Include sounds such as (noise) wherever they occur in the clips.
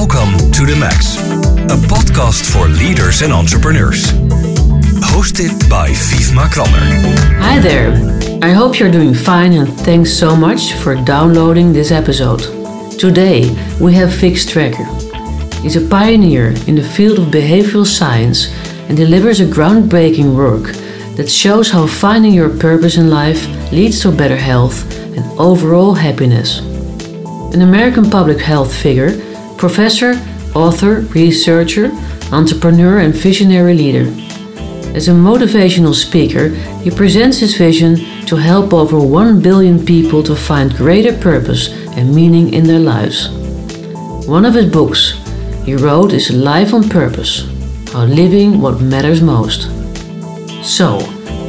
Welcome to The Max, a podcast for leaders and entrepreneurs. Hosted by Vivma Krammer. Hi there. I hope you're doing fine and thanks so much for downloading this episode. Today we have Vic Strecher. He's a pioneer in the field of behavioral science and delivers a groundbreaking work that shows how finding your purpose in life leads to better health and overall happiness. An American public health figure, professor, author, researcher, entrepreneur, and visionary leader. As a motivational speaker, he presents his vision to help over 1 billion people to find greater purpose and meaning in their lives. One of his books he wrote is Life on Purpose How Living What Matters Most. So,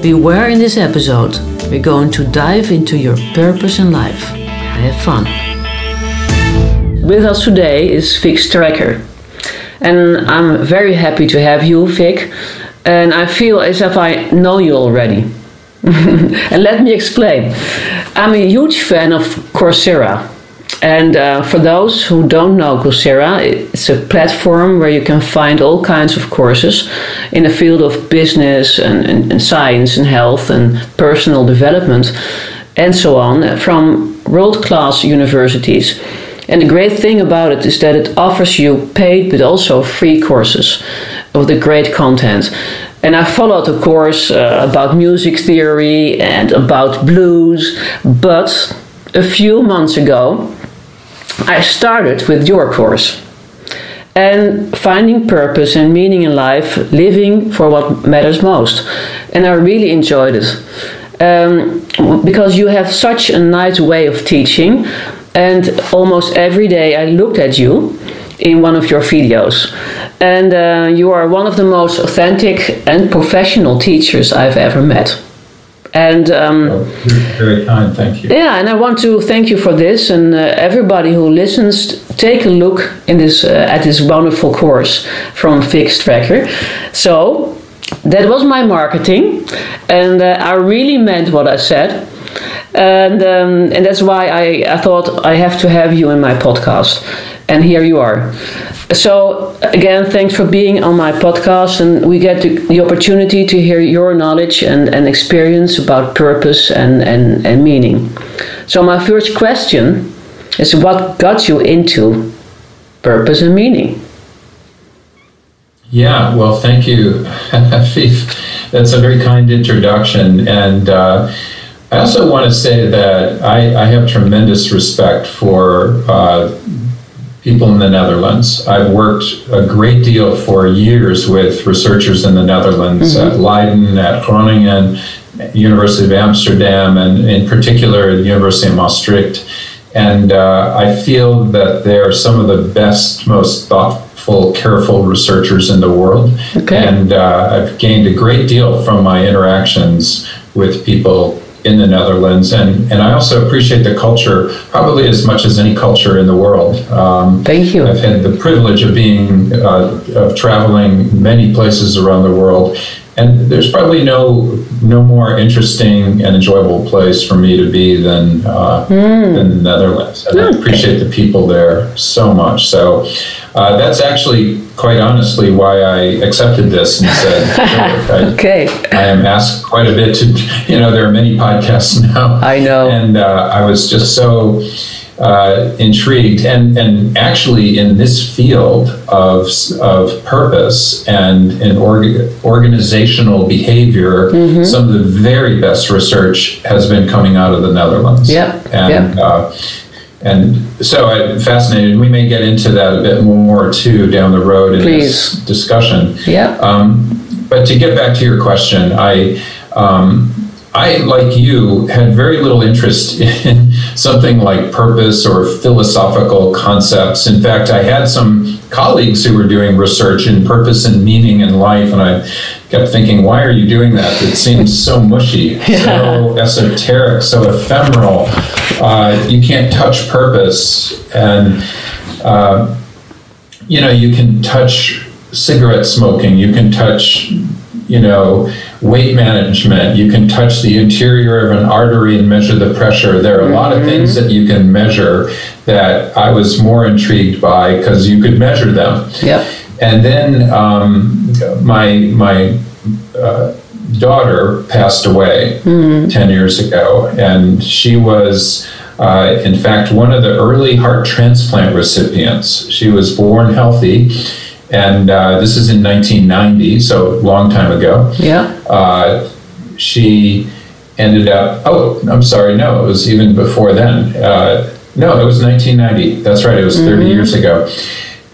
beware in this episode, we're going to dive into your purpose in life. Have fun. With us today is Vic Strecher. And I'm very happy to have you, Vic. And I feel as if I know you already. (laughs) and let me explain. I'm a huge fan of Coursera. And uh, for those who don't know Coursera, it's a platform where you can find all kinds of courses in the field of business and, and, and science and health and personal development and so on from world class universities. And the great thing about it is that it offers you paid but also free courses with the great content. And I followed a course uh, about music theory and about blues, but a few months ago I started with your course. And finding purpose and meaning in life, living for what matters most. And I really enjoyed it. Um, because you have such a nice way of teaching, and almost every day I looked at you in one of your videos. And uh, you are one of the most authentic and professional teachers I've ever met. And um, oh, very kind, thank you. Yeah, and I want to thank you for this. And uh, everybody who listens, take a look in this uh, at this wonderful course from Vic Strecher. So that was my marketing, and uh, I really meant what I said. And um, and that's why I, I thought I have to have you in my podcast. And here you are. So, again, thanks for being on my podcast, and we get the, the opportunity to hear your knowledge and, and experience about purpose and, and, and meaning. So, my first question is what got you into purpose and meaning? Yeah, well, thank you, (laughs) That's a very kind introduction. And uh, I also want to say that I, I have tremendous respect for uh, people in the Netherlands. I've worked a great deal for years with researchers in the Netherlands mm-hmm. at Leiden, at Groningen, University of Amsterdam, and in particular the University of Maastricht. And uh, I feel that they are some of the best, most thoughtful, careful researchers in the world. Okay. And uh, I've gained a great deal from my interactions with people in the Netherlands, and, and I also appreciate the culture probably as much as any culture in the world. Um, Thank you. I've had the privilege of being uh, of traveling many places around the world, and there's probably no no more interesting and enjoyable place for me to be than uh, mm. than the Netherlands. And I appreciate the people there so much. So uh, that's actually quite honestly why I accepted this and said, (laughs) I, okay, I am asked quite a bit to. You know, there are many podcasts (laughs) now. I know, and uh, I was just so uh, intrigued. And, and actually, in this field of, of purpose and, and org- organizational behavior, mm-hmm. some of the very best research has been coming out of the Netherlands. Yep. And, yep. And so I'm fascinated. We may get into that a bit more too down the road in Please. this discussion. Yeah. Um, but to get back to your question, I um, I, like you, had very little interest (laughs) in something like purpose or philosophical concepts. In fact, I had some colleagues who were doing research in purpose and meaning in life, and I kept thinking, why are you doing that? It seems so mushy, yeah. (laughs) so esoteric, so ephemeral. Uh, you can't touch purpose, and uh, you know, you can touch cigarette smoking, you can touch, you know, weight management. You can touch the interior of an artery and measure the pressure. There are a lot of things that you can measure that I was more intrigued by because you could measure them. Yep. And then um, my my uh, daughter passed away 10 years ago, and she was, uh, in fact, one of the early heart transplant recipients. She was born healthy, and uh, this is in 1990, so a long time ago. Yeah. Uh, she ended up, oh, I'm sorry, no, it was even before then. Uh, no, it was 1990. That's right, it was 30 years ago.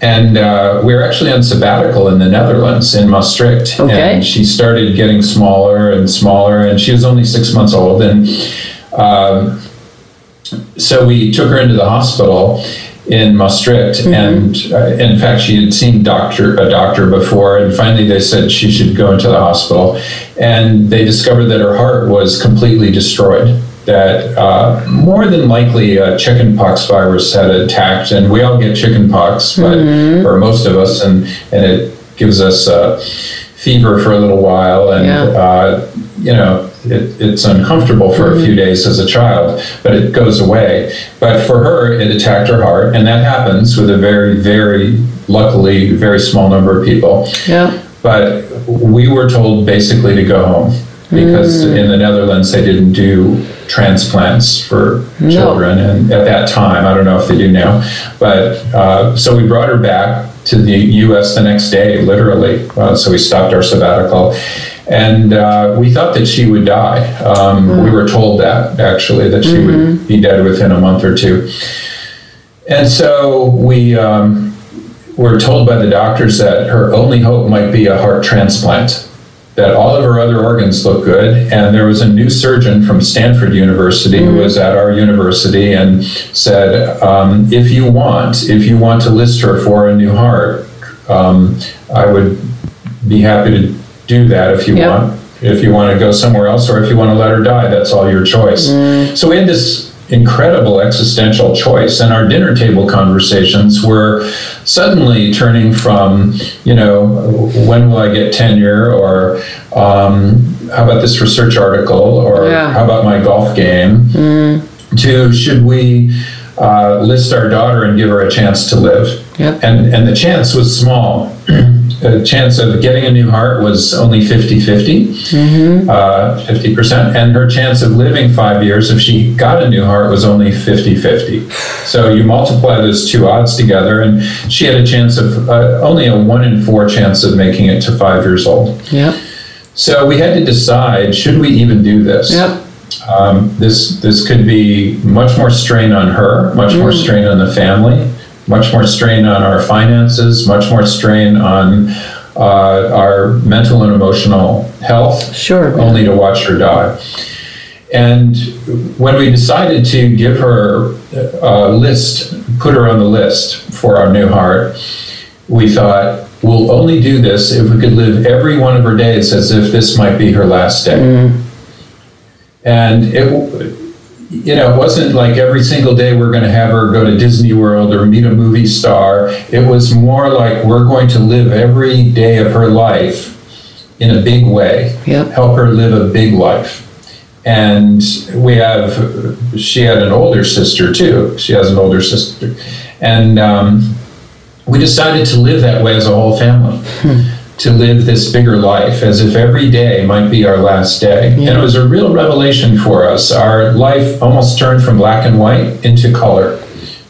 And uh, we were actually on sabbatical in the Netherlands, in Maastricht. Okay. And she started getting smaller and smaller, and she was only six months old. And um, so we took her into the hospital in Maastricht, and uh, in fact, she had seen doctor a doctor before, and finally they said she should go into the hospital, and they discovered that her heart was completely destroyed. That uh, more than likely a chickenpox virus had attacked, and we all get chickenpox, but or most of us, and and it gives us uh, fever for a little while, and Yeah. uh, you know it, it's uncomfortable for a few days as a child, but it goes away. But for her, it attacked her heart, and that happens with a very, very luckily very small number of people. Yeah. But we were told basically to go home because in the Netherlands they didn't do transplants for children, and at that time, I don't know if they do now, but uh, so we brought her back to the U.S. the next day, literally. Uh, so we stopped our sabbatical. And uh, we thought that she would die. Um, We were told that actually that she would be dead within a month or two. And so we um, were told by the doctors that her only hope might be a heart transplant, that all of her other organs look good. And there was a new surgeon from Stanford University who was at our university and said, um, if you want, if you want to list her for a new heart, um, I would be happy to do that if you Yep. want. If you want to go somewhere else or if you want to let her die, that's all your choice. So we had this incredible existential choice and our dinner table conversations were suddenly turning from you know when will i get tenure or um, how about this research article or Yeah. how about my golf game to should we uh, list our daughter and give her a chance to live Yep. and and the chance was small (clears throat) the chance of getting a new heart was only 50 50 uh, 50% and her chance of living five years if she got a new heart was only 50 50 so you multiply those two odds together and she had a chance of uh, only a one in four chance of making it to five years old. Yep. so we had to decide should we even do this? Yep. um, this this could be much more strain on her, much more strain on the family, much more strain on our finances, much more strain on uh, our mental and emotional health. Sure. Only to watch her die. And when we decided to give her a list, put her on the list for our new heart, we thought we'll only do this if we could live every one of her days as if this might be her last day and it you know it wasn't like every single day we're going to have her go to disney world or meet a movie star. It was more like we're going to live every day of her life in a big way. Yep. help her live a big life. And we have she had an older sister too. She has an older sister. And um, we decided to live that way as a whole family to live this bigger life as if every day might be our last day. And it was a real revelation for us. Our life almost turned from black and white into color.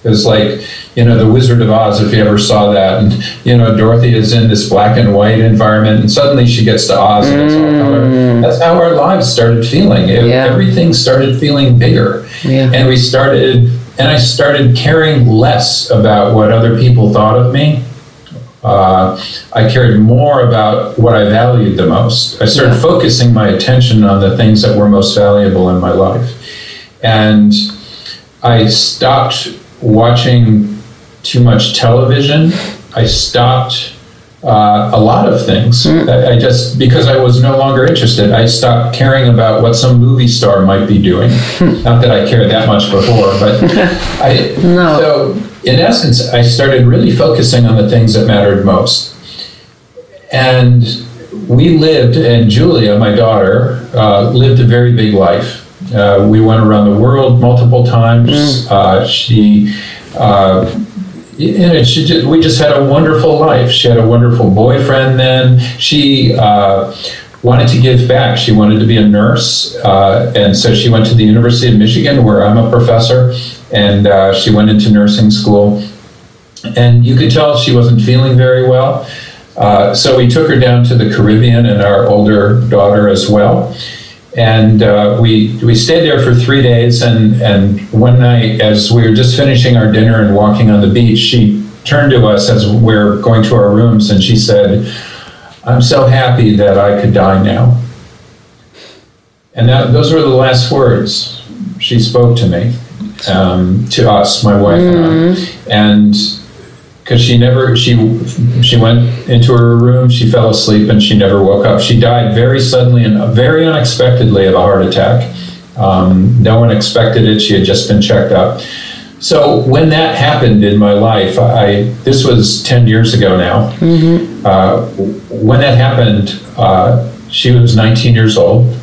It was like, you know, the Wizard of Oz, if you ever saw that. And, you know, Dorothy is in this black and white environment, and suddenly she gets to Oz and it's all mm. color. That's how our lives started feeling. It- Yeah. Everything started feeling bigger. Yeah. And we started, and I started caring less about what other people thought of me uh, I cared more about what I valued the most. I started Yeah. focusing my attention on the things that were most valuable in my life. And I stopped watching too much television. I stopped uh, a lot of things. I I just, because I was no longer interested, I stopped caring about what some movie star might be doing. (laughs) Not that I cared that much before, but (laughs) I, No. so in essence, I started really focusing on the things that mattered most. And we lived, and Julia, my daughter, uh, lived a very big life. Uh, we went around the world multiple times. Uh, she, uh, you know, she just, we just had a wonderful life. She had a wonderful boyfriend then. She uh, wanted to give back. She wanted to be a nurse, uh, and so she went to the University of Michigan, where I'm a professor, and uh, she went into nursing school. And you could tell she wasn't feeling very well. Uh, so we took her down to the Caribbean and our older daughter as well. And uh, we, we stayed there for three days. And, and one night, as we were just finishing our dinner and walking on the beach, she turned to us as we we're going to our rooms and she said, I'm so happy that I could die now. And that, those were the last words she spoke to me, um, to us, my wife and I. And because she never she she went into her room she fell asleep and she never woke up. She died very suddenly and very unexpectedly of a heart attack. Um, no one expected it. She had just been checked up so when that happened in my life i this was 10 years ago now. Uh, when that happened uh, she was 19 years old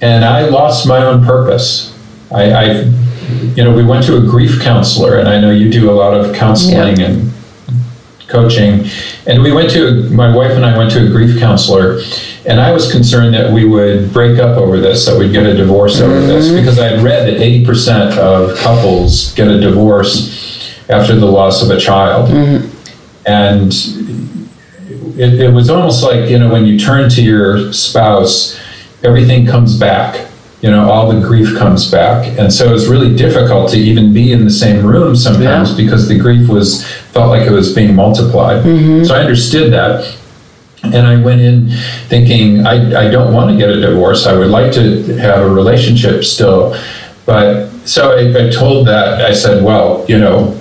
and i lost my own purpose. I, I you know we went to a grief counselor and i know you do a lot of counseling Yeah. and coaching. And we went to, my wife and I went to a grief counselor, and I was concerned that we would break up over this, that we'd get a divorce over this, mm-hmm. because I had read that 80% of couples get a divorce after the loss of a child. Mm-hmm. And it, it was almost like, you know, when you turn to your spouse, everything comes back. You know, all the grief comes back. And so it was really difficult to even be in the same room sometimes Yeah. because the grief was felt like it was being multiplied. Mm-hmm. So I understood that. And I went in thinking, I, I don't want to get a divorce. I would like to have a relationship still. But so I, I told that, I said, well, you know,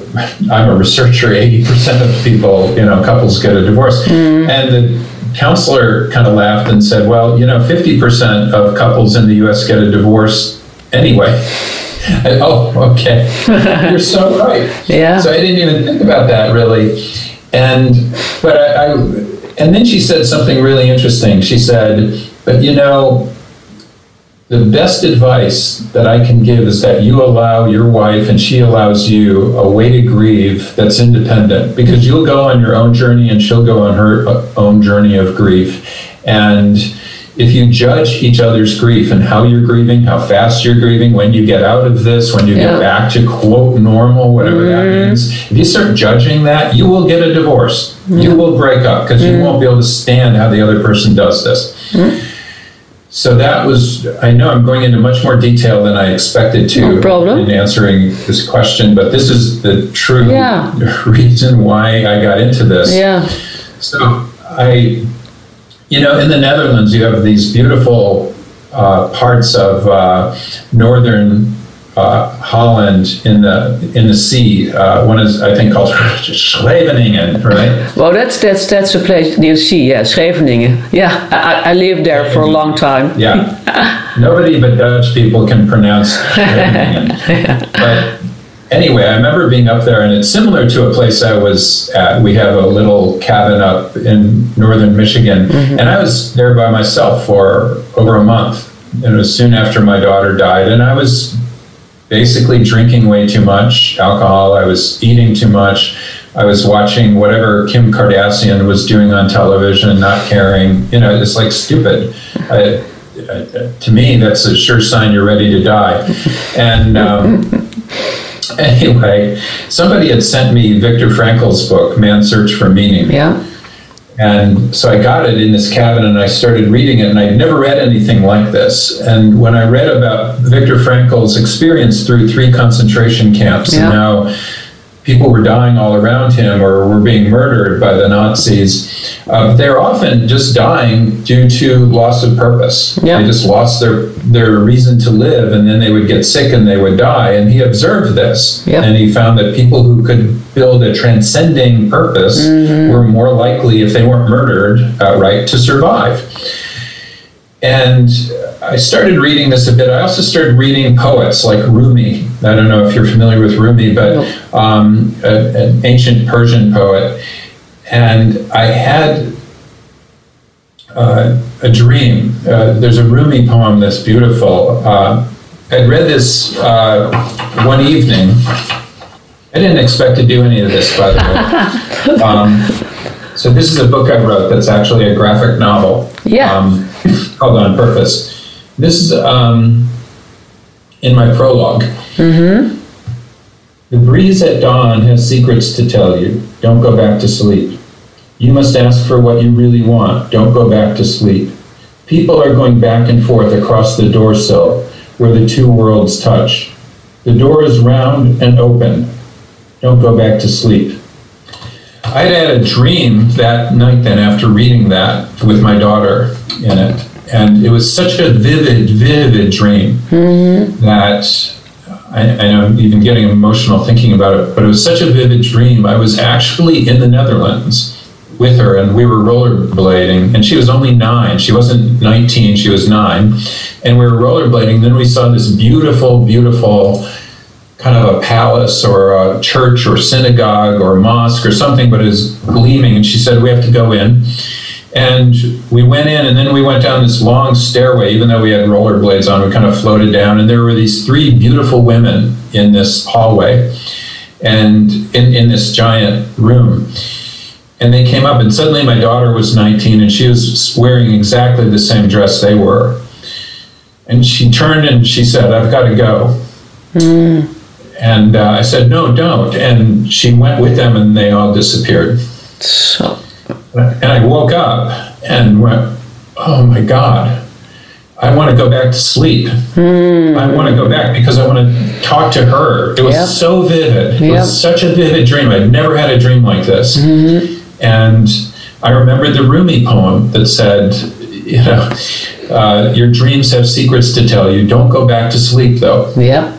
I'm a researcher, 80% of people, you know, couples get a divorce. Mm-hmm. And the counselor kind of laughed and said, well, you know, 50% of couples in the US get a divorce anyway. (laughs) Oh, okay. (laughs) You're so right. Yeah. So I didn't even think about that really. And, but I, I, and then she said something really interesting. She said, but you know, the best advice that I can give is that you allow your wife and she allows you a way to grieve that's independent because you'll go on your own journey and she'll go on her own journey of grief. And if you judge each other's grief and how you're grieving, how fast you're grieving, when you get out of this, when you Yeah. get back to quote normal, whatever that mm-hmm. means, if you start judging that, you will get a divorce. You will break up because you mm-hmm. won't be able to stand how the other person does this. Mm-hmm. So that was, I know I'm going into much more detail than I expected to No problem. in answering this question, but this is the true Yeah. (laughs) reason why I got into this. Yeah. So I, you know, in the Netherlands, you have these beautiful uh, parts of uh, northern uh, Holland in the in the sea. Uh, one is, I think, called (laughs) Scheveningen, right? Well, that's that's that's a place near the sea. Yeah, Scheveningen. Yeah, I, I lived there for a long time. Yeah. (laughs) Nobody but Dutch people can pronounce (laughs) Scheveningen. But anyway, I remember being up there, and it's similar to a place I was at. We have a little cabin up in northern Michigan, and I was there by myself for over a month. And it was soon after my daughter died, and I was basically drinking way too much alcohol. I was eating too much. I was watching whatever Kim Kardashian was doing on television, not caring. You know, it's like stupid. I, I, to me, that's a sure sign you're ready to die. (laughs) And um, anyway, somebody had sent me Viktor Frankl's book, Man's Search for Meaning. Yeah. And so I got it in this cabin and I started reading it, and I'd never read anything like this. And when I read about Viktor Frankl's experience through three concentration camps Yeah. and how people were dying all around him or were being murdered by the Nazis, uh, they're often just dying due to loss of purpose. Yeah. They just lost their, their reason to live, and then they would get sick and they would die. And he observed this. Yeah. And he found that people who could build a transcending purpose were more likely, if they weren't murdered outright, to survive. And I started reading this a bit. I also started reading poets like Rumi. I don't know if you're familiar with Rumi, but um, a, an ancient Persian poet. And I had uh, a dream. Uh, there's a Rumi poem that's beautiful. Uh, I'd read this uh, one evening. I didn't expect to do any of this, by the way. (laughs) Um, so this is a book I wrote that's actually a graphic novel. Yeah. Um, (laughs) called On Purpose. This is um, in my prologue. Mm-hmm. The breeze at dawn has secrets to tell you. Don't go back to sleep. You must ask for what you really want. Don't go back to sleep. People are going back and forth across the door sill where the two worlds touch. The door is round and open. Don't go back to sleep. I'd had a dream that night then after reading that with my daughter in it. And it was such a vivid, vivid dream mm-hmm. that I, I know I'm even getting emotional thinking about it, but it was such a vivid dream. I was actually in the Netherlands with her and we were rollerblading and she was only nine. She wasn't 19 she was nine. And we were rollerblading then we saw this beautiful beautiful kind of a palace or a church or synagogue or mosque or something but it was gleaming and she said we have to go in and we went in and then we went down this long stairway even though we had rollerblades on we kind of floated down and there were these three beautiful women in this hallway and in, in this giant room. And they came up and suddenly my daughter was 19 and she was wearing exactly the same dress they were. And she turned and she said i've got to go and uh, i said no don't. And she went with them and they all disappeared. So, and i woke up and went oh my god i want to go back to sleep i want to go back because i want to talk to her it was Yep. so vivid it Yep. was such a vivid dream i'd never had a dream like this and I remembered the Rumi poem that said, you know, uh, your dreams have secrets to tell you. Don't go back to sleep, though. yeah.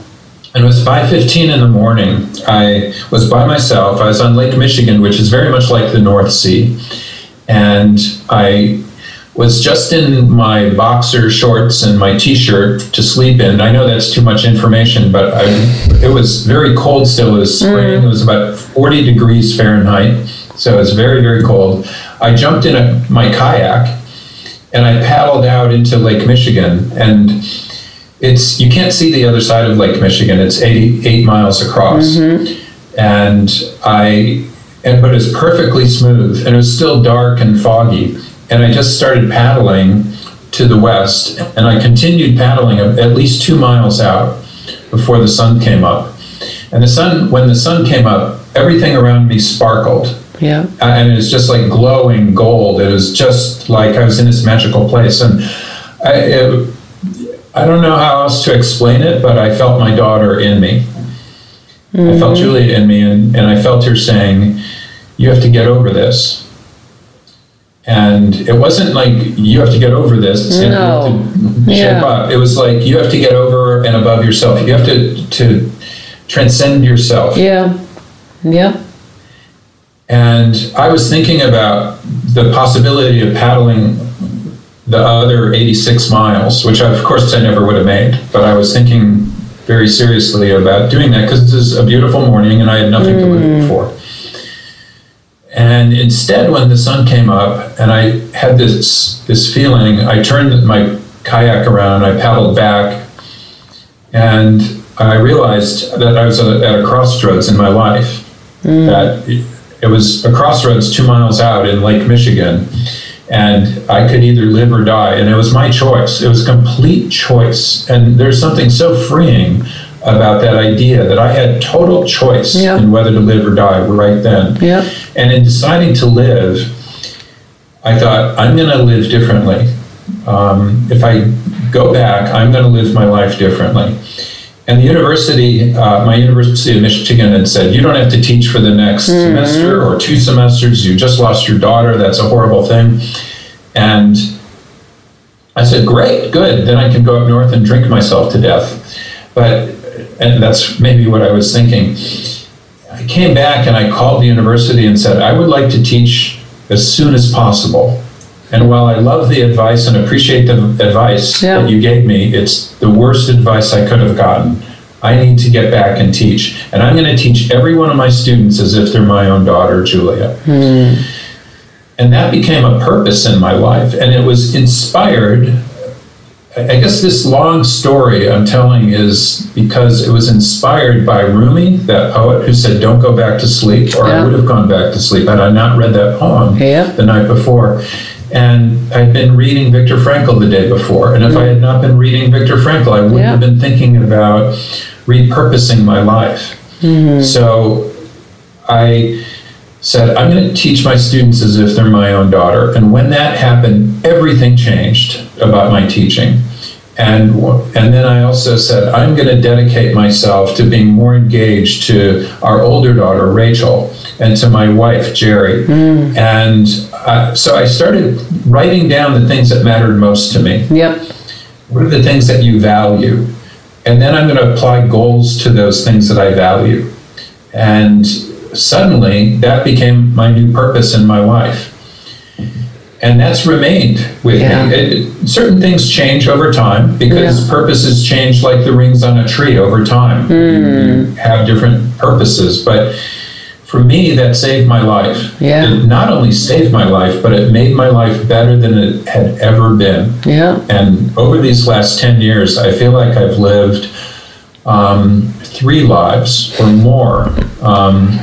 And it was 5:15 in the morning. I was by myself. I was on Lake Michigan, which is very much like the North Sea, and I was just in my boxer shorts and my t-shirt to sleep in. I know that's too much information, but I, it was very cold still. It was mm-hmm. spring. It was about 40 degrees Fahrenheit, so it was very very cold. I jumped in a, my kayak and I paddled out into Lake Michigan and it's you can't see the other side of Lake Michigan. It's 88 miles across, mm-hmm. and I and but it's perfectly smooth, and it was still dark and foggy. And I just started paddling to the west, and I continued paddling at at least two miles out before the sun came up. And the sun, when the sun came up, everything around me sparkled Yeah. Uh, and it was just like glowing gold. It was just like I was in this magical place, and I, it, I don't know how else to explain it, but I felt my daughter in me. I felt mm-hmm. Julia in me, and, and I felt her saying, "You have to get over this." And it wasn't like you have to get over this and No. to shape Yeah. up. It was like you have to get over and above yourself. You have to to transcend yourself. Yeah. Yeah. And I was thinking about the possibility of paddling the other 86 miles, which I, of course I never would have made, but I was thinking very seriously about doing that because this is a beautiful morning and I had nothing to live mm. for. And instead, when the sun came up and I had this this feeling, I turned my kayak around, I paddled back, and I realized that I was at a crossroads in my life. Mm. That it, it was a crossroads two miles out in Lake Michigan, and I could either live or die, and it was my choice. It was complete choice, and there's something so freeing about that idea that I had total choice Yeah. in whether to live or die right then. Yeah. And in deciding to live, I thought, I'm going to live differently. Um, if I go back, I'm going to live my life differently. And the university, uh, my University of Michigan had said, you don't have to teach for the next semester or two semesters. You just lost your daughter. That's a horrible thing. And I said, great, good. Then I can go up north and drink myself to death. But, and that's maybe what I was thinking. I came back and I called the university and said, I would like to teach as soon as possible. And while I love the advice and appreciate the advice Yeah. that you gave me, it's the worst advice I could have gotten. I need to get back and teach. And I'm going to teach every one of my students as if they're my own daughter, Julia. Hmm. and that became a purpose in my life. And it was inspired. I guess this long story I'm telling is because it was inspired by Rumi, that poet who said, Don't go back to sleep, or Yeah. I would have gone back to sleep had I not read that poem Yeah. the night before. And I'd been reading Viktor Frankl the day before. And if I had not been reading Viktor Frankl, I wouldn't Yeah. have been thinking about repurposing my life. Hmm. So I said, I'm going to teach my students as if they're my own daughter. And when that happened, everything changed about my teaching. And, and then I also said, I'm going to dedicate myself to being more engaged to our older daughter, Rachel, and to my wife, Jerry. Hmm. And uh, so I started writing down the things that mattered most to me. Yep. What are the things that you value? And then I'm going to apply goals to those things that I value. And suddenly that became my new purpose in my life. And that's remained with Yeah. me. It, certain things change over time because Yeah. purposes change like the rings on a tree over time. Hmm. You have different purposes. But for me, that saved my life. Yeah. It not only saved my life, but it made my life better than it had ever been. Yeah. And over these last 10 years, I feel like I've lived um, three lives or more. Um,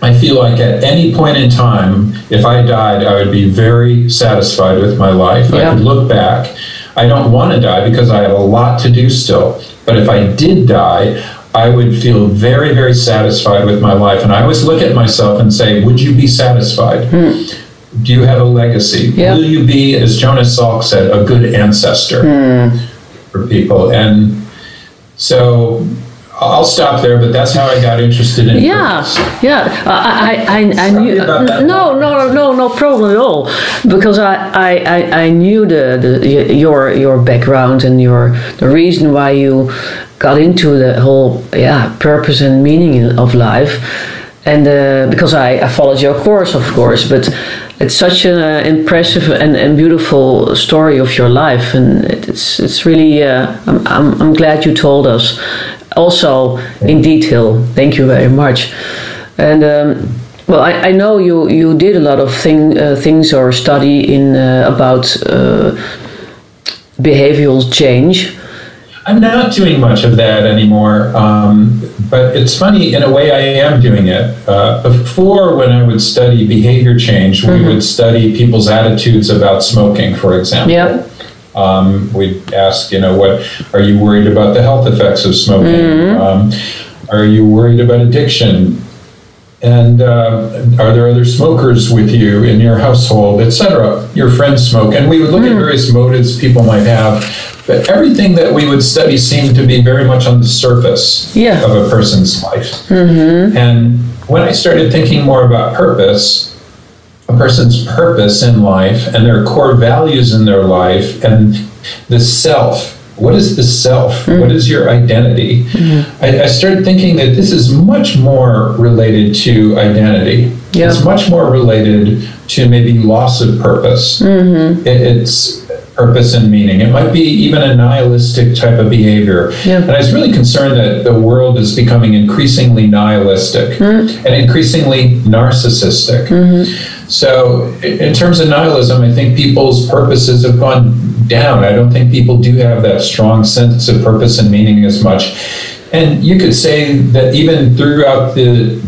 I feel like at any point in time, if I died, I would be very satisfied with my life. Yeah. I could look back. I don't want to die because I have a lot to do still. But if I did die, I would feel very, very satisfied with my life. And I always look at myself and say, Would you be satisfied? Hmm. Do you have a legacy? Yeah. Will you be, as Jonas Salk said, a good ancestor hmm. for people? And so I'll stop there, but that's how I got interested in Yeah, purpose. yeah. I, I, I, I knew. No, no, no, no problem at all. Because I, I, I, I knew the, the your your background and your the reason why you got into the whole yeah purpose and meaning of life, and uh, because I, I followed your course, of course, but. It's such an impressive and, and beautiful story of your life, and it's it's really. Uh, I'm, I'm I'm glad you told us, also in detail. Thank you very much. And um, well, I, I know you, you did a lot of thing, uh, things or study in uh, about uh, behavioral change. I'm not doing much of that anymore, um, but it's funny, in a way, I am doing it. Uh, before, when I would study behavior change, we would study people's attitudes about smoking, for example. Yep. Um, we'd ask, you know, what are you worried about the health effects of smoking? Um, are you worried about addiction? And uh, are there other smokers with you in your household, etc.? Your friends smoke, and we would look at various motives people might have. But everything that we would study seemed to be very much on the surface Yeah. of a person's life. Mm-hmm. And when I started thinking more about purpose, a person's purpose in life and their core values in their life and the self. What is the self? Mm. What is your identity? Mm-hmm. I, I started thinking that this is much more related to identity. Yeah. It's much more related to maybe loss of purpose. Mm-hmm. It, it's purpose and meaning. It might be even a nihilistic type of behavior. Yeah. And I was really concerned that the world is becoming increasingly nihilistic hmm. and increasingly narcissistic. Mm-hmm. So, in terms of nihilism, I think people's purposes have gone down. I don't think people do have that strong sense of purpose and meaning as much. And you could say that even throughout the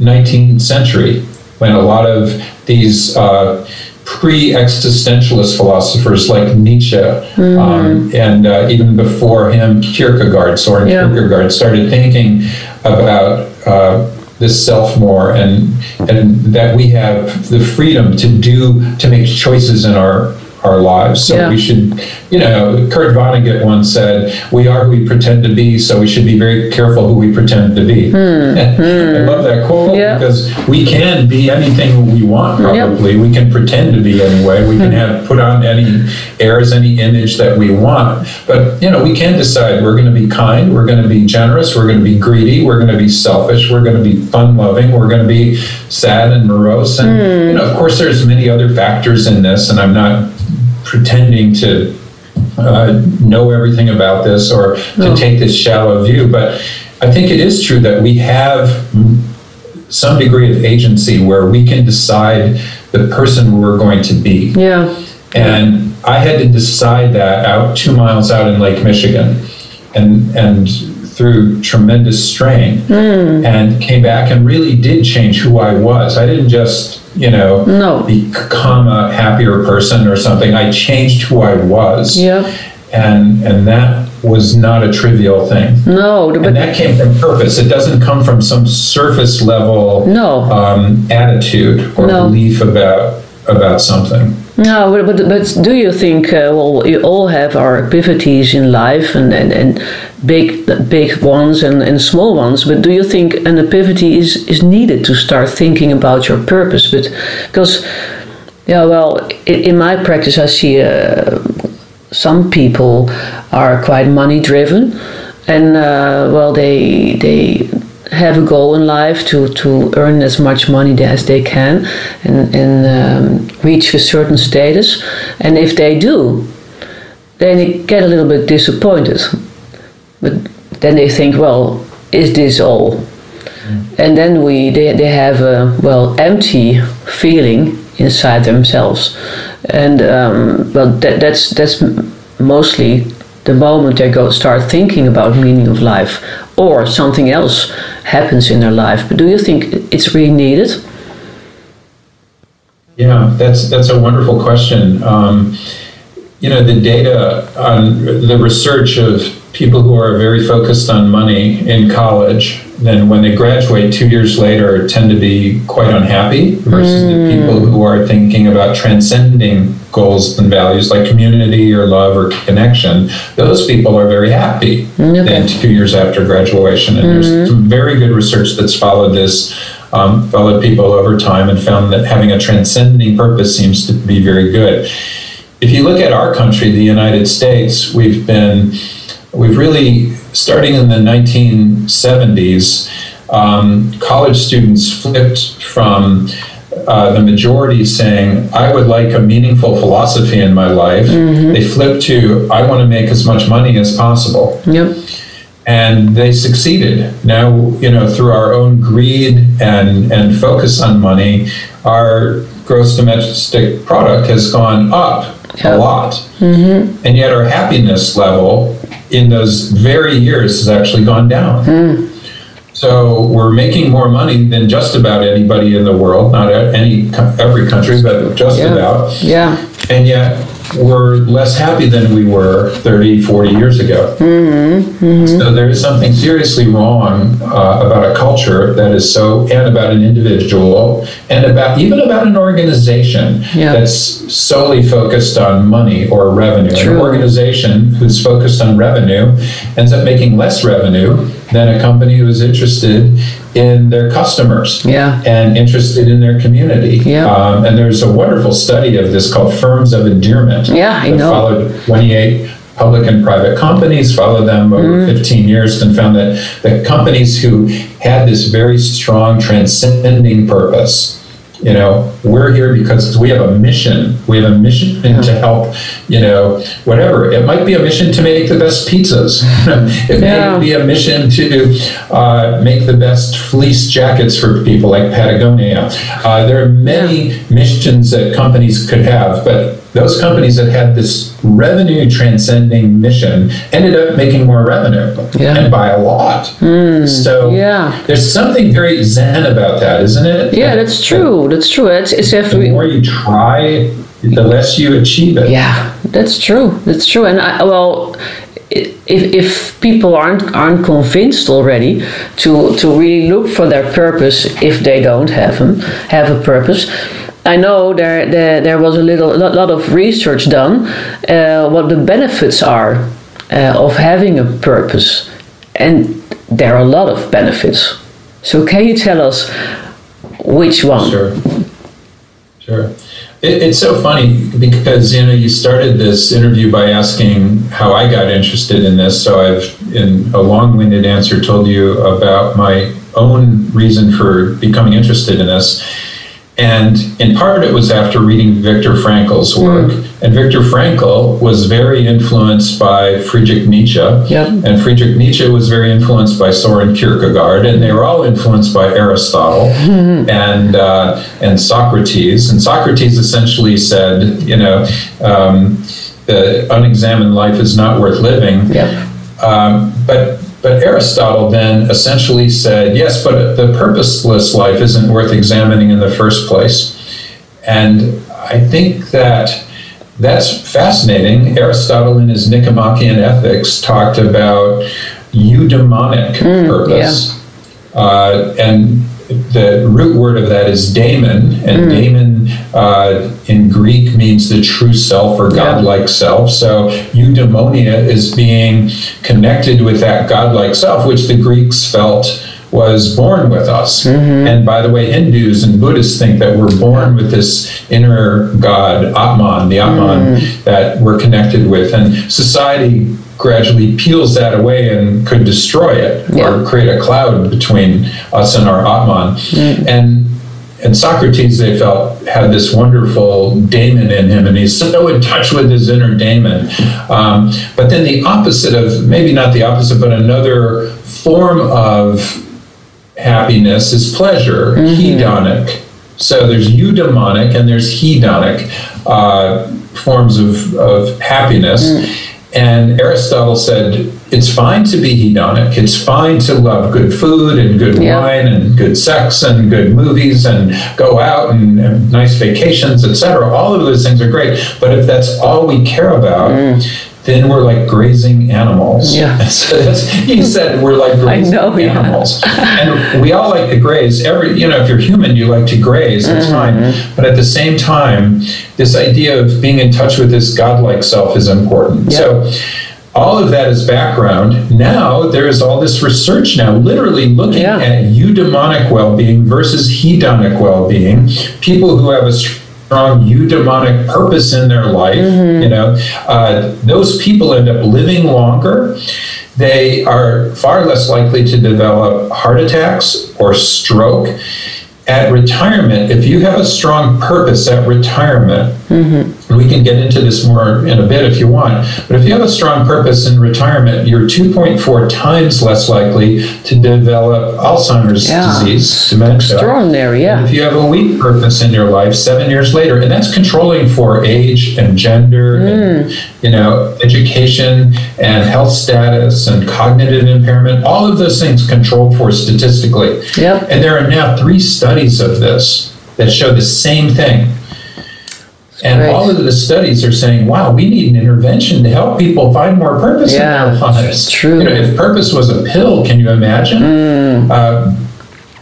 19th century, when a lot of these uh, pre-existentialist philosophers like Nietzsche, um, and uh, even before him, Kierkegaard, Soren Yeah. Kierkegaard, started thinking about uh, this self more, and and that we have the freedom to do to make choices in our our lives. So Yeah. we should, you know, Kurt Vonnegut once said, "We are who we pretend to be, so we should be very careful who we pretend to be." (laughs) I love that quote Hmm. Yeah. because we can be anything we want. Probably we can pretend to be anyway. We Hmm. can have put on any airs, any image that we want. But you know, we can decide we're going to be kind, we're going to be generous, we're going to be greedy, we're going to be selfish, we're going to be fun-loving, we're going to be sad and morose, and Hmm. you know, of course, there's many other factors in this, and I'm not pretending to uh, know everything about this or to No. take this shallow view, but I think it is true that we have some degree of agency where we can decide the person we're going to be. Yeah. And I had to decide that out two miles out in Lake Michigan. And, and through tremendous strain Hmm. and came back and really did change who I was. I didn't just, you know, No. become a happier person or something. I changed who I was. Yeah. And and that was not a trivial thing. No, And that came from purpose. It doesn't come from some surface level No. um, attitude or No. belief about about something. No, but, but, but do you think, uh, well, we all have our epiphanies in life and, and, and big big ones and, and small ones, but do you think an epiphany is, is needed to start thinking about your purpose? But Because, yeah, well, in, in my practice, I see uh, some people are quite money driven and, uh, well, they, they have a goal in life to, to earn as much money as they can and, and um, reach a certain status. And if they do, then they get a little bit disappointed. But then they think, well, is this all? And then we they, they have a well empty feeling inside themselves, and um, well that, that's that's mostly the moment they go start thinking about meaning of life or something else happens in their life. But do you think it's really needed? Yeah, that's that's a wonderful question. Um, you know, the data on the research of people who are very focused on money in college, then when they graduate two years later, tend to be quite unhappy versus the mm. people who are thinking about transcending goals and values like community or love or connection. Those people are very happy mm, then two years after graduation. And there's mm-hmm. some very good research that's followed this um, followed people over time and found that having a transcending purpose seems to be very good. If you look at our country, the United States, we've been, we've really, starting in the 1970s, um, college students flipped from uh, the majority saying, I would like a meaningful philosophy in my life. They flipped to, I want to make as much money as possible Yep. and they succeeded. Now, you know, through our own greed and and focus on money, our gross domestic product has gone up Yeah. a lot, mm-hmm. and yet our happiness level in those very years has actually gone down. Hmm. So we're making more money than just about anybody in the world, not any every country, but just Yeah. about Yeah. and yet we're less happy than we were 30 40 years ago so there is something seriously wrong uh, about a culture that is so and about an individual and about even about an organization Yeah. that's solely focused on money or revenue True. an organization who's focused on revenue ends up making less revenue than a company who is interested in their customers Yeah. and interested in their community. Yeah. Um, and there's a wonderful study of this called Firms of Endearment. Yeah, I that know. Followed 28 public and private companies, followed them over Mm. 15 years, and found that the companies who had this very strong transcending purpose. You know, we're here because we have a mission. We have a mission to help, you know, whatever. It might be a mission to make the best pizzas. (laughs) it Yeah. may be a mission to uh, make the best fleece jackets for people like Patagonia. Uh, there are many missions that companies could have, but those companies that had this revenue transcending mission ended up making more revenue Yeah. and by a lot. Hmm. so Yeah. there's something very zen about that, isn't it? Yeah, that's true. That's true. It's, it's The every, more you try, the less you achieve it. Yeah, that's true. That's true. And uh, I, well, if, if people aren't aren't convinced already to to really look for their purpose, if they don't have them have a purpose. I know there, there, there was a little a lot of research done uh, what the benefits are uh, of having a purpose, and there are a lot of benefits. So can you tell us which one? Sure. Sure. It, it's so funny because you know you started this interview by asking how I got interested in this. So I've, in a long-winded answer, told you about my own reason for becoming interested in this. And in part, it was after reading Viktor Frankl's work And Viktor Frankl was very influenced by Friedrich Nietzsche. Yep. And Friedrich Nietzsche was very influenced by Soren Kierkegaard, and they were all influenced by Aristotle (laughs) and uh, and Socrates. And Socrates essentially said, you know, um, the unexamined life is not worth living. Yep. Um, but but Aristotle then essentially said, yes, but the purposeless life isn't worth examining in the first place. And I think that that's fascinating. Aristotle, in his Nicomachean Ethics, talked about eudaimonic purpose. Uh, and the root word of that is daemon, and mm. daemon uh, in Greek means the true self or godlike self. So eudaimonia is being connected with that godlike self, which the Greeks felt was born with us. Mm-hmm. And by the way, Hindus and Buddhists think that we're born with this inner God, Atman, the Atman mm. that we're connected with. And society gradually peels that away and could destroy it Yeah. or create a cloud between us and our Atman. And and Socrates, they felt, had this wonderful daemon in him, and he's so in touch with his inner daemon. Um, but then the opposite of, maybe not the opposite, but another form of happiness is pleasure, hedonic. So there's eudaimonic and there's hedonic uh, forms of, of happiness. And Aristotle said it's fine to be hedonic. It's fine to love good food and good Yeah. wine and good sex and good movies and go out and, and nice vacations, etc. All of those things are great. But if that's all we care about, mm. Then we're like grazing animals. Yeah. (laughs) He said we're like grazing know, yeah. animals. And we all like to graze. Every you know, if you're human, you like to graze. That's Mm-hmm. fine. But at the same time, this idea of being in touch with this godlike self is important. Yeah. So all of that is background. Now there is all this research now, literally looking Yeah. at eudaimonic well-being versus hedonic well-being. People who have a strong eudaimonic purpose in their life, Mm-hmm. you know, uh, those people end up living longer. They are far less likely to develop heart attacks or stroke. At retirement, if you have a strong purpose at retirement, and we can get into this more in a bit if you want, but if you have a strong purpose in retirement, you're 2.4 times less likely to develop Alzheimer's Yeah. disease, dementia. Extraordinary, And yeah. if you have a weak purpose in your life, seven years later, and that's controlling for age and gender, and mm. you know, education and health status and cognitive impairment, all of those things controlled for statistically. Yep. And there are now three studies of this that show the same thing. And Great. all of the studies are saying, wow, we need an intervention to help people find more purpose Yeah, in their lives. it's true. You know, if purpose was a pill, can you imagine? Uh,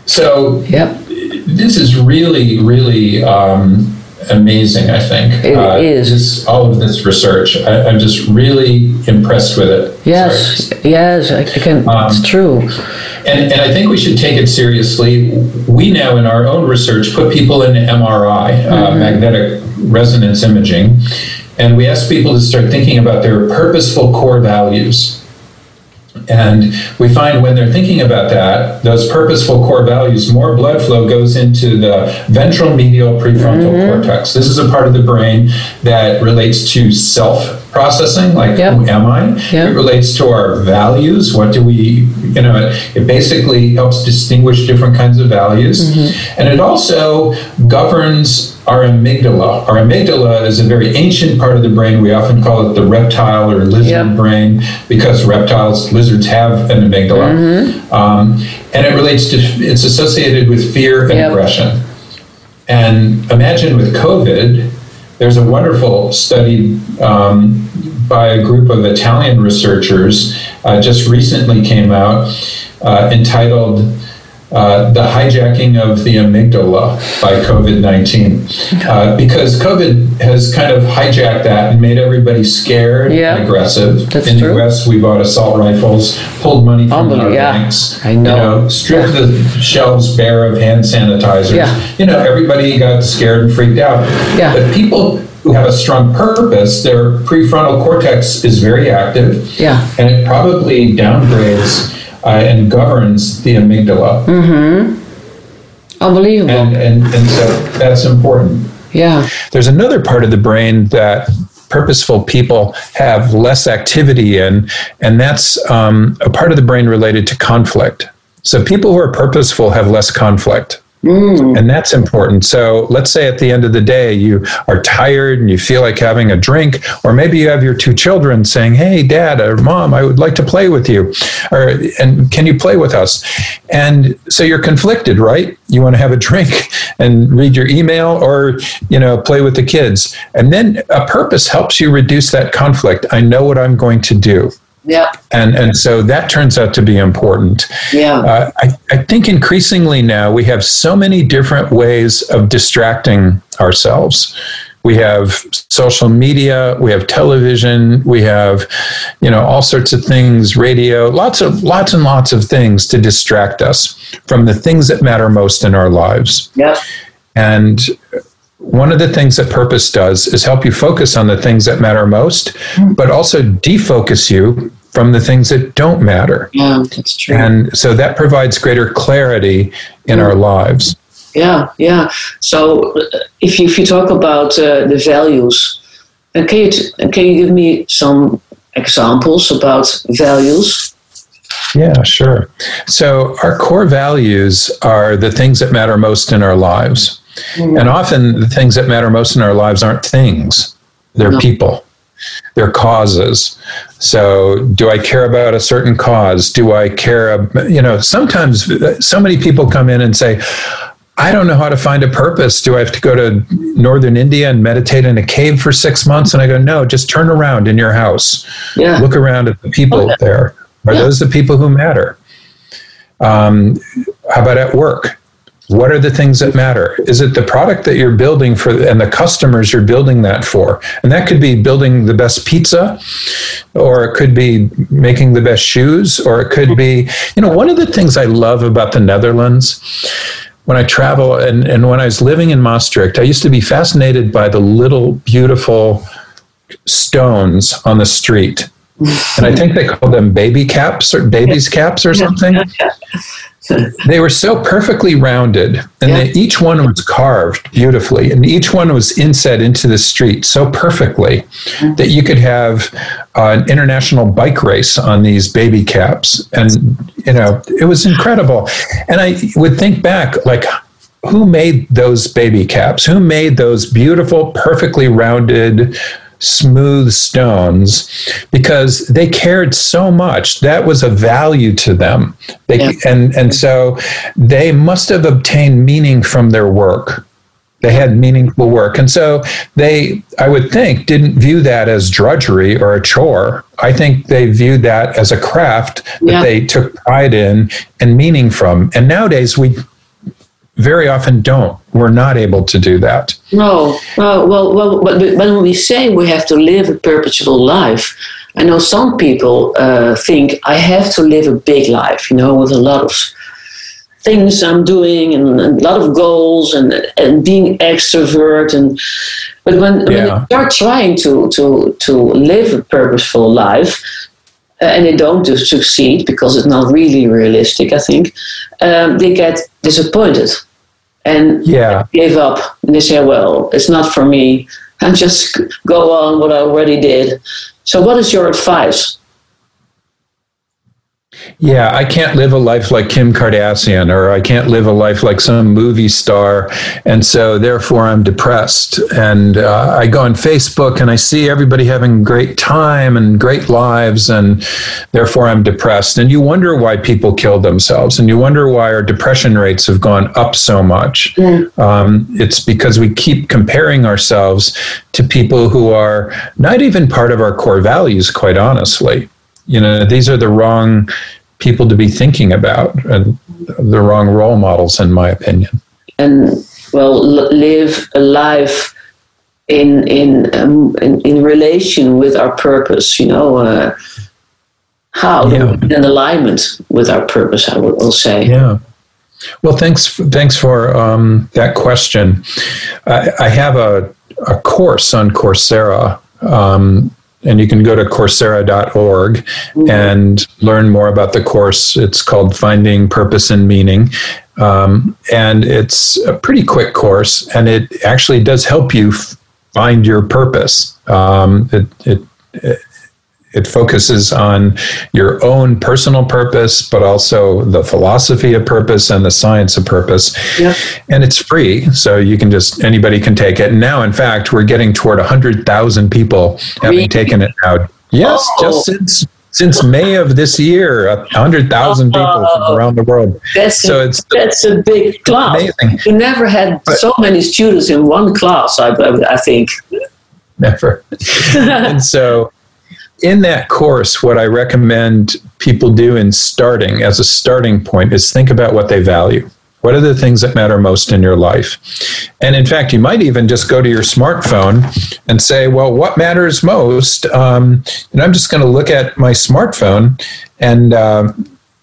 so Yep. this is really, really um, amazing. I think It uh, is. This, all of this research, I, I'm just really impressed with it. Yes, Sorry. yes, I I can, Um, it's true. And, and I think we should take it seriously. We now, in our own research, put people in MRI, uh, magnetic resonance imaging, and we ask people to start thinking about their purposeful core values. And we find when they're thinking about that, those purposeful core values, more blood flow goes into the ventral medial prefrontal cortex. This is a part of the brain that relates to self processing, like Yep. who am I? Yep. It relates to our values. What do we, you know, it, it basically helps distinguish different kinds of values. And it also governs our amygdala. Our amygdala is a very ancient part of the brain. We often call it the reptile or lizard Yep. brain because reptiles, lizards have an amygdala. Um, and it relates to, it's associated with fear and aggression. And imagine with COVID, there's a wonderful study um, by a group of Italian researchers uh, just recently came out uh, entitled uh, The Hijacking of the Amygdala by COVID 19. Uh, because COVID has kind of hijacked that and made everybody scared Yeah. and aggressive. That's In true. the US, we bought assault rifles, pulled money from our yeah. banks, I know. You know stripped the shelves bare of hand sanitizers. Yeah. You know, everybody got scared and freaked out. Yeah. But people who have a strong purpose, their prefrontal cortex is very active. Yeah. And it probably downgrades and governs the amygdala. Unbelievable. And, and, and so that's important. yeah. There's another part of the brain that purposeful people have less activity in, and that's um, a part of the brain related to conflict. So people who are purposeful have less conflict. Mm. And that's important. So let's say at the end of the day, you are tired and you feel like having a drink, or maybe you have your two children saying, Hey, dad or mom, I would like to play with you. Or, and can you play with us? And so you're conflicted, right? You want to have a drink (laughs) and read your email or, you know, play with the kids. And then a purpose helps you reduce that conflict. I know what I'm going to do. Yeah. And and so that turns out to be important. Yeah. Uh, I, I think increasingly now we have so many different ways of distracting ourselves. We have social media, we have television, we have, you know, all sorts of things, radio, lots of lots and lots of things to distract us from the things that matter most in our lives. Yeah. And one of the things that purpose does is help you focus on the things that matter most, hmm. but also defocus you from the things that don't matter. Yeah, that's true. And so that provides greater clarity in our lives. Yeah, yeah. So uh, if you, if you talk about uh, the values, uh, can you t- can you give me some examples about values? Yeah, sure. So our core values are the things that matter most in our lives. Mm-hmm. And often the things that matter most in our lives aren't things, they're no. people their causes. So, do I care about a certain cause? Do I care? About, You know, sometimes so many people come in and say, I don't know how to find a purpose. Do I have to go to northern India and meditate in a cave for six months? And I go, no, just turn around in your house. Yeah. Look around at the people okay. there. Are yeah. those the people who matter? Um, how about at work? What are the things that matter? Is it the product that you're building for and the customers you're building that for? And that could be building the best pizza, or it could be making the best shoes, or it could be, you know, one of the things I love about the Netherlands when I travel and, and when I was living in Maastricht, I used to be fascinated by the little beautiful stones on the street. And I think they call them baby caps or baby's caps or something. They were so perfectly rounded, and yeah. they, each one was carved beautifully, and each one was inset into the street so perfectly mm-hmm. that you could have uh, an international bike race on these baby caps, and you know it was incredible. And I would think back, like who made those baby caps? Who made those beautiful, perfectly rounded? Smooth stones because they cared so much. That was a value to them. They, yeah. and and so they must have obtained meaning from their work. They had meaningful work. And so they i would think didn't view that as drudgery or a chore. I think they viewed that as a craft that yeah. they took pride in and meaning from. And nowadays we very often don't. We're not able to do that. No, well, well, well but when we say we have to live a purposeful life, I know some people uh, think I have to live a big life, you know, with a lot of things I'm doing and a lot of goals and and being extrovert and but when, yeah. when they start trying to to to live a purposeful life uh, and they don't succeed because it's not really realistic, I think, um, they get disappointed and yeah. give up. And they say, well, it's not for me. (laughs) And just go on what I already did. So, what is your advice? Yeah, I can't live a life like Kim Kardashian, or I can't live a life like some movie star, and so therefore I'm depressed. And uh, I go on Facebook and I see everybody having great time and great lives, and therefore I'm depressed. And you wonder why people kill themselves, and you wonder why our depression rates have gone up so much. Mm. Um, it's because we keep comparing ourselves to people who are not even part of our core values, quite honestly you know these are the wrong people to be thinking about and the wrong role models in my opinion. And well live a life in in um, in, in, relation with our purpose you know uh, how yeah. in alignment with our purpose i will say. Yeah. Well thanks thanks for um, that question. I, I, have a, a course on coursera um, and you can go to coursera.org mm-hmm. and learn more about the course. It's called Finding Purpose and Meaning. Um, and it's a pretty quick course, and it actually does help you f- find your purpose. Um, it, it, it it focuses on your own personal purpose, but also the philosophy of purpose and the science of purpose. Yep. And it's free, so you can just anybody can take it. And now, in fact, we're getting toward hundred thousand people having really? taken it now. Yes, oh. just since since May of this year, a hundred thousand people from oh. around the world. That's so a, it's that's a big class. Amazing. You never had but, so many students in one class. I, I think never. (laughs) and so in that course, what I recommend people do in starting as a starting point is think about what they value. What are the things that matter most in your life? And in fact, you might even just go to your smartphone and say, well, what matters most? Um, and I'm just going to look at my smartphone and uh,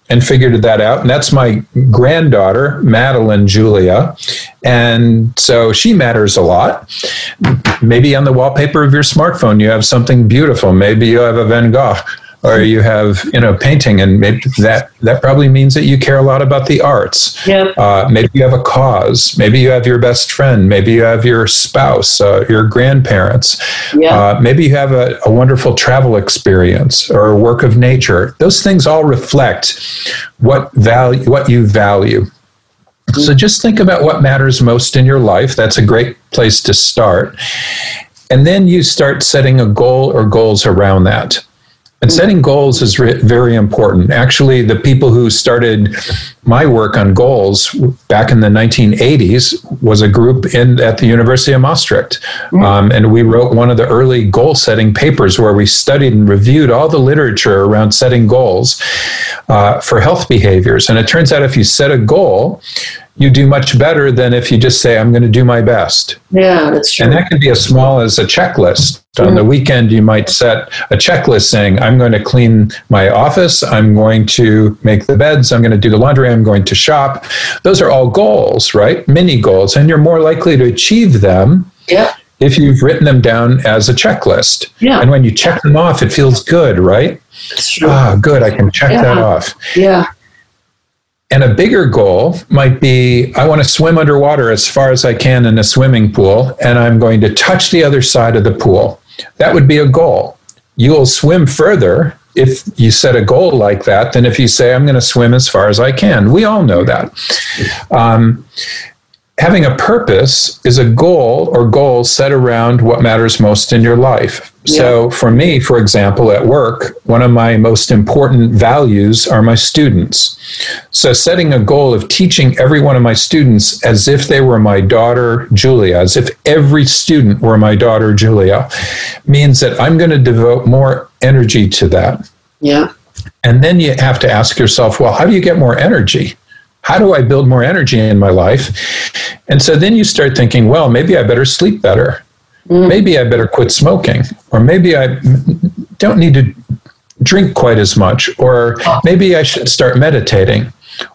and figured that out. And that's my granddaughter, Madeline Julia. And so she matters a lot. Maybe on the wallpaper of your smartphone, you have something beautiful. Maybe you have a Van Gogh or you have you know painting and maybe that that probably means that you care a lot about the arts. Yep. Uh, maybe you have a cause. Maybe you have your best friend. Maybe you have your spouse uh, your grandparents. Yep. uh, maybe you have a, a, wonderful travel experience or a work of nature. Those things all reflect what value what you value. Mm-hmm. so just think about what matters most in your life. That's a great place to start. And then you start setting a goal or goals around that and setting goals is re- very important. Actually, the people who started my work on goals back in the 1980s was a group in at the University of Maastricht, um, and we wrote one of the early goal-setting papers where we studied and reviewed all the literature around setting goals uh, for health behaviors. And it turns out if you set a goal, you do much better than if you just say, I'm going to do my best. Yeah, that's true. And that can be as small as a checklist. Mm-hmm. On the weekend, you might set a checklist saying, I'm going to clean my office, I'm going to make the beds, I'm going to do the laundry, I'm going to shop. Those are all goals, right? Mini goals. And you're more likely to achieve them. Yeah. If you've written them down as a checklist. Yeah. And when you check them off, it feels good, right? That's true. Ah, good. I can check yeah. that off. Yeah. And a bigger goal might be I want to swim underwater as far as I can in a swimming pool, and I'm going to touch the other side of the pool. That would be a goal. You'll swim further if you set a goal like that than if you say, I'm going to swim as far as I can. We all know that. Um, having a purpose is a goal or goals set around what matters most in your life. Yeah. So, for me, for example, at work, one of my most important values are my students. So, setting a goal of teaching every one of my students as if they were my daughter, Julia, as if every student were my daughter, Julia, means that I'm going to devote more energy to that. Yeah. And then you have to ask yourself, well, how do you get more energy? How do I build more energy in my life? And so then you start thinking, well, maybe I better sleep better. Mm. Maybe I better quit smoking. Or maybe I don't need to drink quite as much. Or maybe I should start meditating.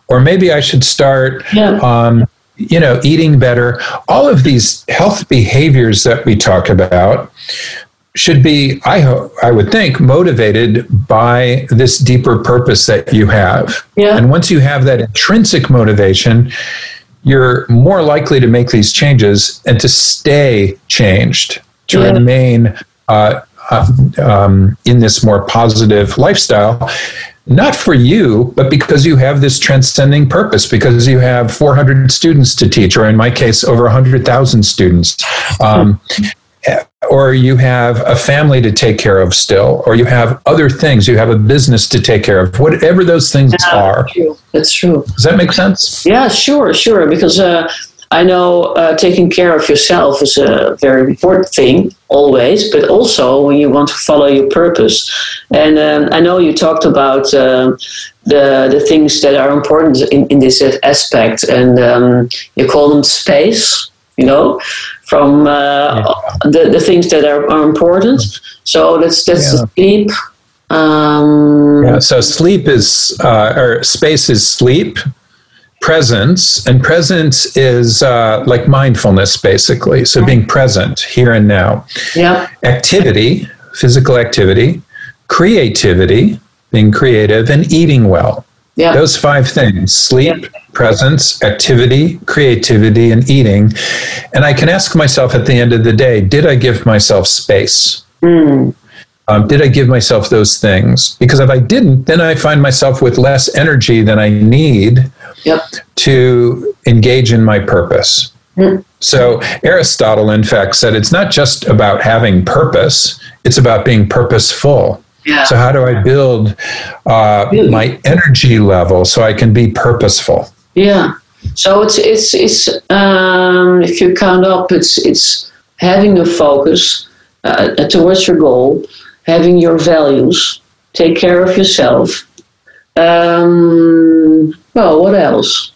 Or maybe I should start. Yeah. Um, you know, eating better, all of these health behaviors that we talk about should be, I hope, I would think, motivated by this deeper purpose that you have. Yeah. And once you have that intrinsic motivation, you're more likely to make these changes and to stay changed, to yeah. remain uh, uh, um, in this more positive lifestyle. Not for you, but because you have this transcending purpose, because you have 400 students to teach, or in my case, over 100,000 students. Um, (laughs) or you have a family to take care of still, or you have other things, you have a business to take care of, whatever those things yeah, are. True. That's true. Does that make sense? Yeah, sure, sure. Because uh, I know uh, taking care of yourself is a very important thing always, but also when you want to follow your purpose. And um, I know you talked about um, the the things that are important in, in this aspect, and um, you call them space. You know, from uh, yeah. the, the things that are, are important. So that's that's yeah. sleep. Um, yeah. So sleep is uh, or space is sleep. Presence and presence is uh, like mindfulness, basically. So being present here and now. Yeah. Activity, physical activity, creativity, being creative, and eating well. Yeah. Those five things sleep, presence, activity, creativity, and eating. And I can ask myself at the end of the day did I give myself space? Mm. Um, did I give myself those things? Because if I didn't, then I find myself with less energy than I need Yep. to engage in my purpose. Mm. So Aristotle, in fact, said it's not just about having purpose; it's about being purposeful. Yeah. So how do I build uh, my energy level so I can be purposeful? Yeah. So it's it's it's um, if you count up, it's it's having a focus uh, towards your goal, having your values, take care of yourself. Um, well, what else?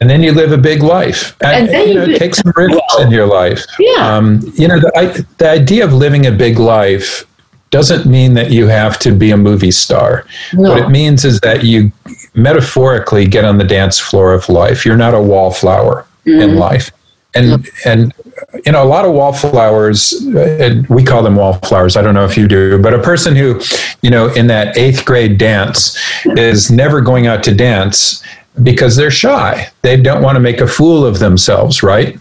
And then you live a big life. And then you know, take some risks Well, in your life. Yeah. Um, you know, the, I, the idea of living a big life doesn't mean that you have to be a movie star. No. What it means is that you metaphorically get on the dance floor of life. You're not a wallflower Mm-hmm. in life. And, and, you know, a lot of wallflowers, and we call them wallflowers. I don't know if you do, but a person who, you know, in that eighth grade dance is never going out to dance because they're shy. They don't want to make a fool of themselves, right?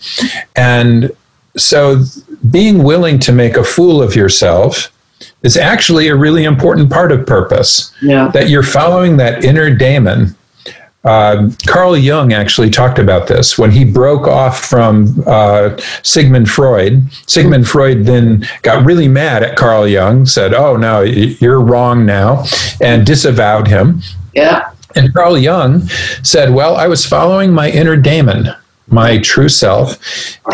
And so being willing to make a fool of yourself is actually a really important part of purpose Yeah. that you're following that inner daemon. Uh, Carl Jung actually talked about this when he broke off from uh, Sigmund Freud. Sigmund Freud then got really mad at Carl Jung, said, Oh, no, you're wrong now, and disavowed him. Yeah. And Carl Jung said, Well, I was following my inner daemon, my true self,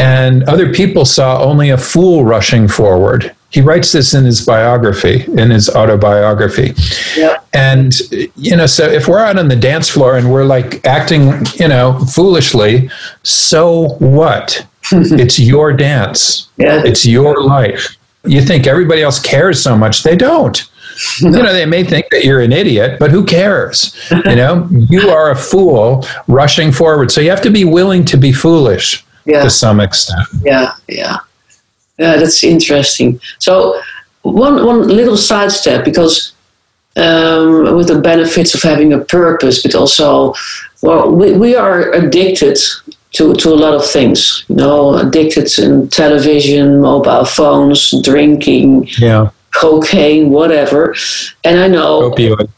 and other people saw only a fool rushing forward. He writes this in his biography, in his autobiography. Yep. And, you know, so if we're out on the dance floor and we're like acting, you know, foolishly, so what? (laughs) it's your dance, Yeah. it's your life. You think everybody else cares so much, they don't. (laughs) You know, they may think that you're an idiot, but who cares? You know, you are a fool rushing forward. So you have to be willing to be foolish Yeah. to some extent. Yeah, yeah, yeah. That's interesting. So one one little sidestep because um, with the benefits of having a purpose, but also well, we, we are addicted to to a lot of things. You know, addicted in television, mobile phones, drinking, Yeah. cocaine, whatever. And I know Opioid.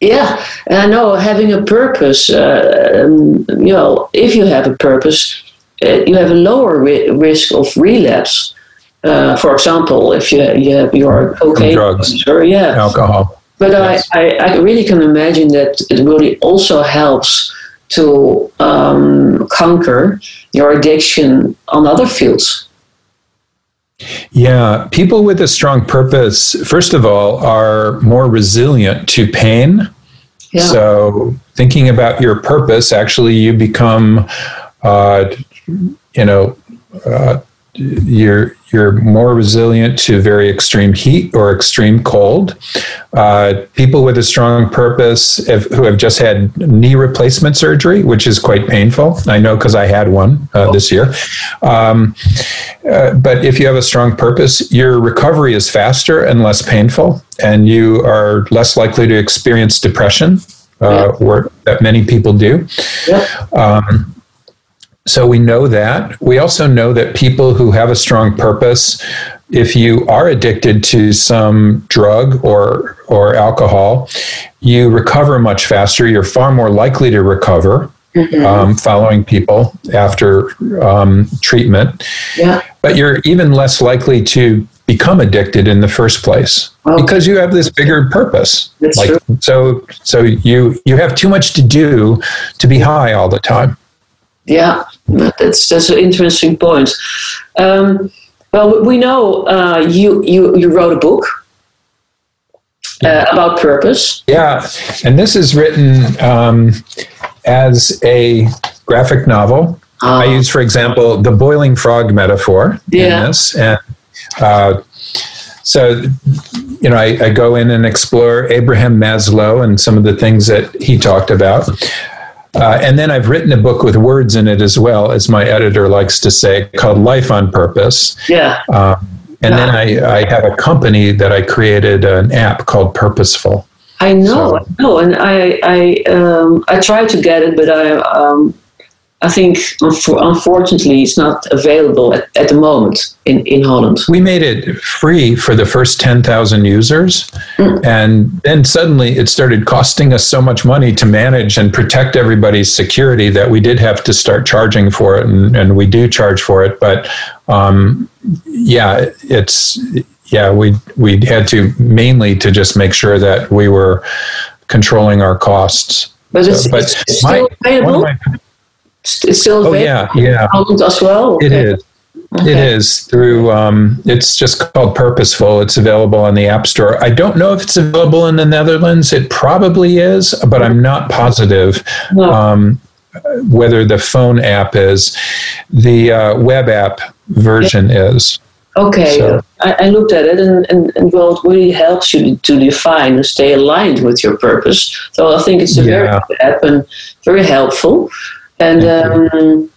yeah, and I know having a purpose, uh, um, you know, if you have a purpose, uh, you have a lower ri- risk of relapse. Uh, for example, if you you have your cocaine drugs. user, yeah. Alcohol. But yes. I, I, I really can imagine that it really also helps to um, conquer your addiction on other fields. Yeah, people with a strong purpose, first of all, are more resilient to pain. Yeah. So, thinking about your purpose, actually, you become, uh, you know, uh, you're you're more resilient to very extreme heat or extreme cold. Uh, people with a strong purpose have, who have just had knee replacement surgery, which is quite painful. I know because I had one uh, this year. Um, uh, but if you have a strong purpose, your recovery is faster and less painful, and you are less likely to experience depression, uh, or that many people do. yeah. Um, so we know that. We also know that people who have a strong purpose, if you are addicted to some drug or or alcohol, you recover much faster. You're far more likely to recover um, following people after um, treatment. Yeah. But you're even less likely to become addicted in the first place because you have this bigger purpose. That's like true. so so you you have too much to do to be high all the time. Yeah, but that's that's an interesting point. Um, well, we know uh, you you you wrote a book uh, about purpose. Yeah, and this is written um, as a graphic novel. I use, for example, the boiling frog metaphor Yeah. in this, and uh, so you know, I, I go in and explore Abraham Maslow and some of the things that he talked about. Uh, and then I've written a book with words in it as well, as my editor likes to say, called Life on Purpose. Yeah, Um, and then I, I have a company that I created an app called Purposeful. I know, so. I know, and I I um, I tried to get it, but I um, I think unfortunately it's not available at, at the moment in, in Holland. We made it free for the first 10,000 users. Mm. And then suddenly it started costing us so much money to manage and protect everybody's security that we did have to start charging for it. And, and we do charge for it. But um, yeah, it's, yeah, we, we had to mainly to just make sure that we were controlling our costs. But it's, so, but it's still my, available? It's still oh, yeah, yeah. as well. Okay. It is. Okay. It is through. Um, it's just called Purposeful. It's available on the App Store. I don't know if it's available in the Netherlands. It probably is, but I'm not positive. No. Um, whether the phone app is, the uh, web app version is. Okay, so. I, I, looked at it, and, and, and well, it really helps you to define and stay aligned with your purpose. So I think it's a yeah. very good app and very helpful. And um,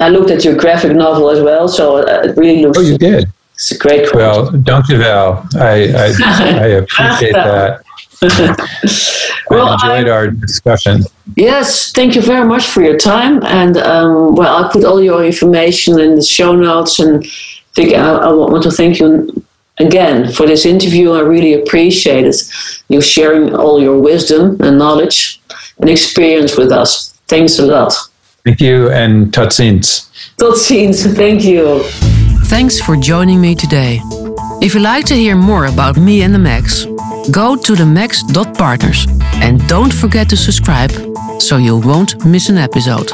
I looked at your graphic novel as well, so it really looks. Oh, you did. It's a great quote. Well, dankjewel. I, I, I (laughs) appreciate that. (laughs) well, I enjoyed I, our discussion. Yes, thank you very much for your time. And um, well, I'll put all your information in the show notes. And think I, I want to thank you again for this interview. I really appreciate it. You sharing all your wisdom and knowledge and experience with us. Thanks a lot. Thank you and tot ziens. Tot ziens. Thank you. Thanks for joining me today. If you'd like to hear more about me and the Max, go to themax.partners and don't forget to subscribe so you won't miss an episode.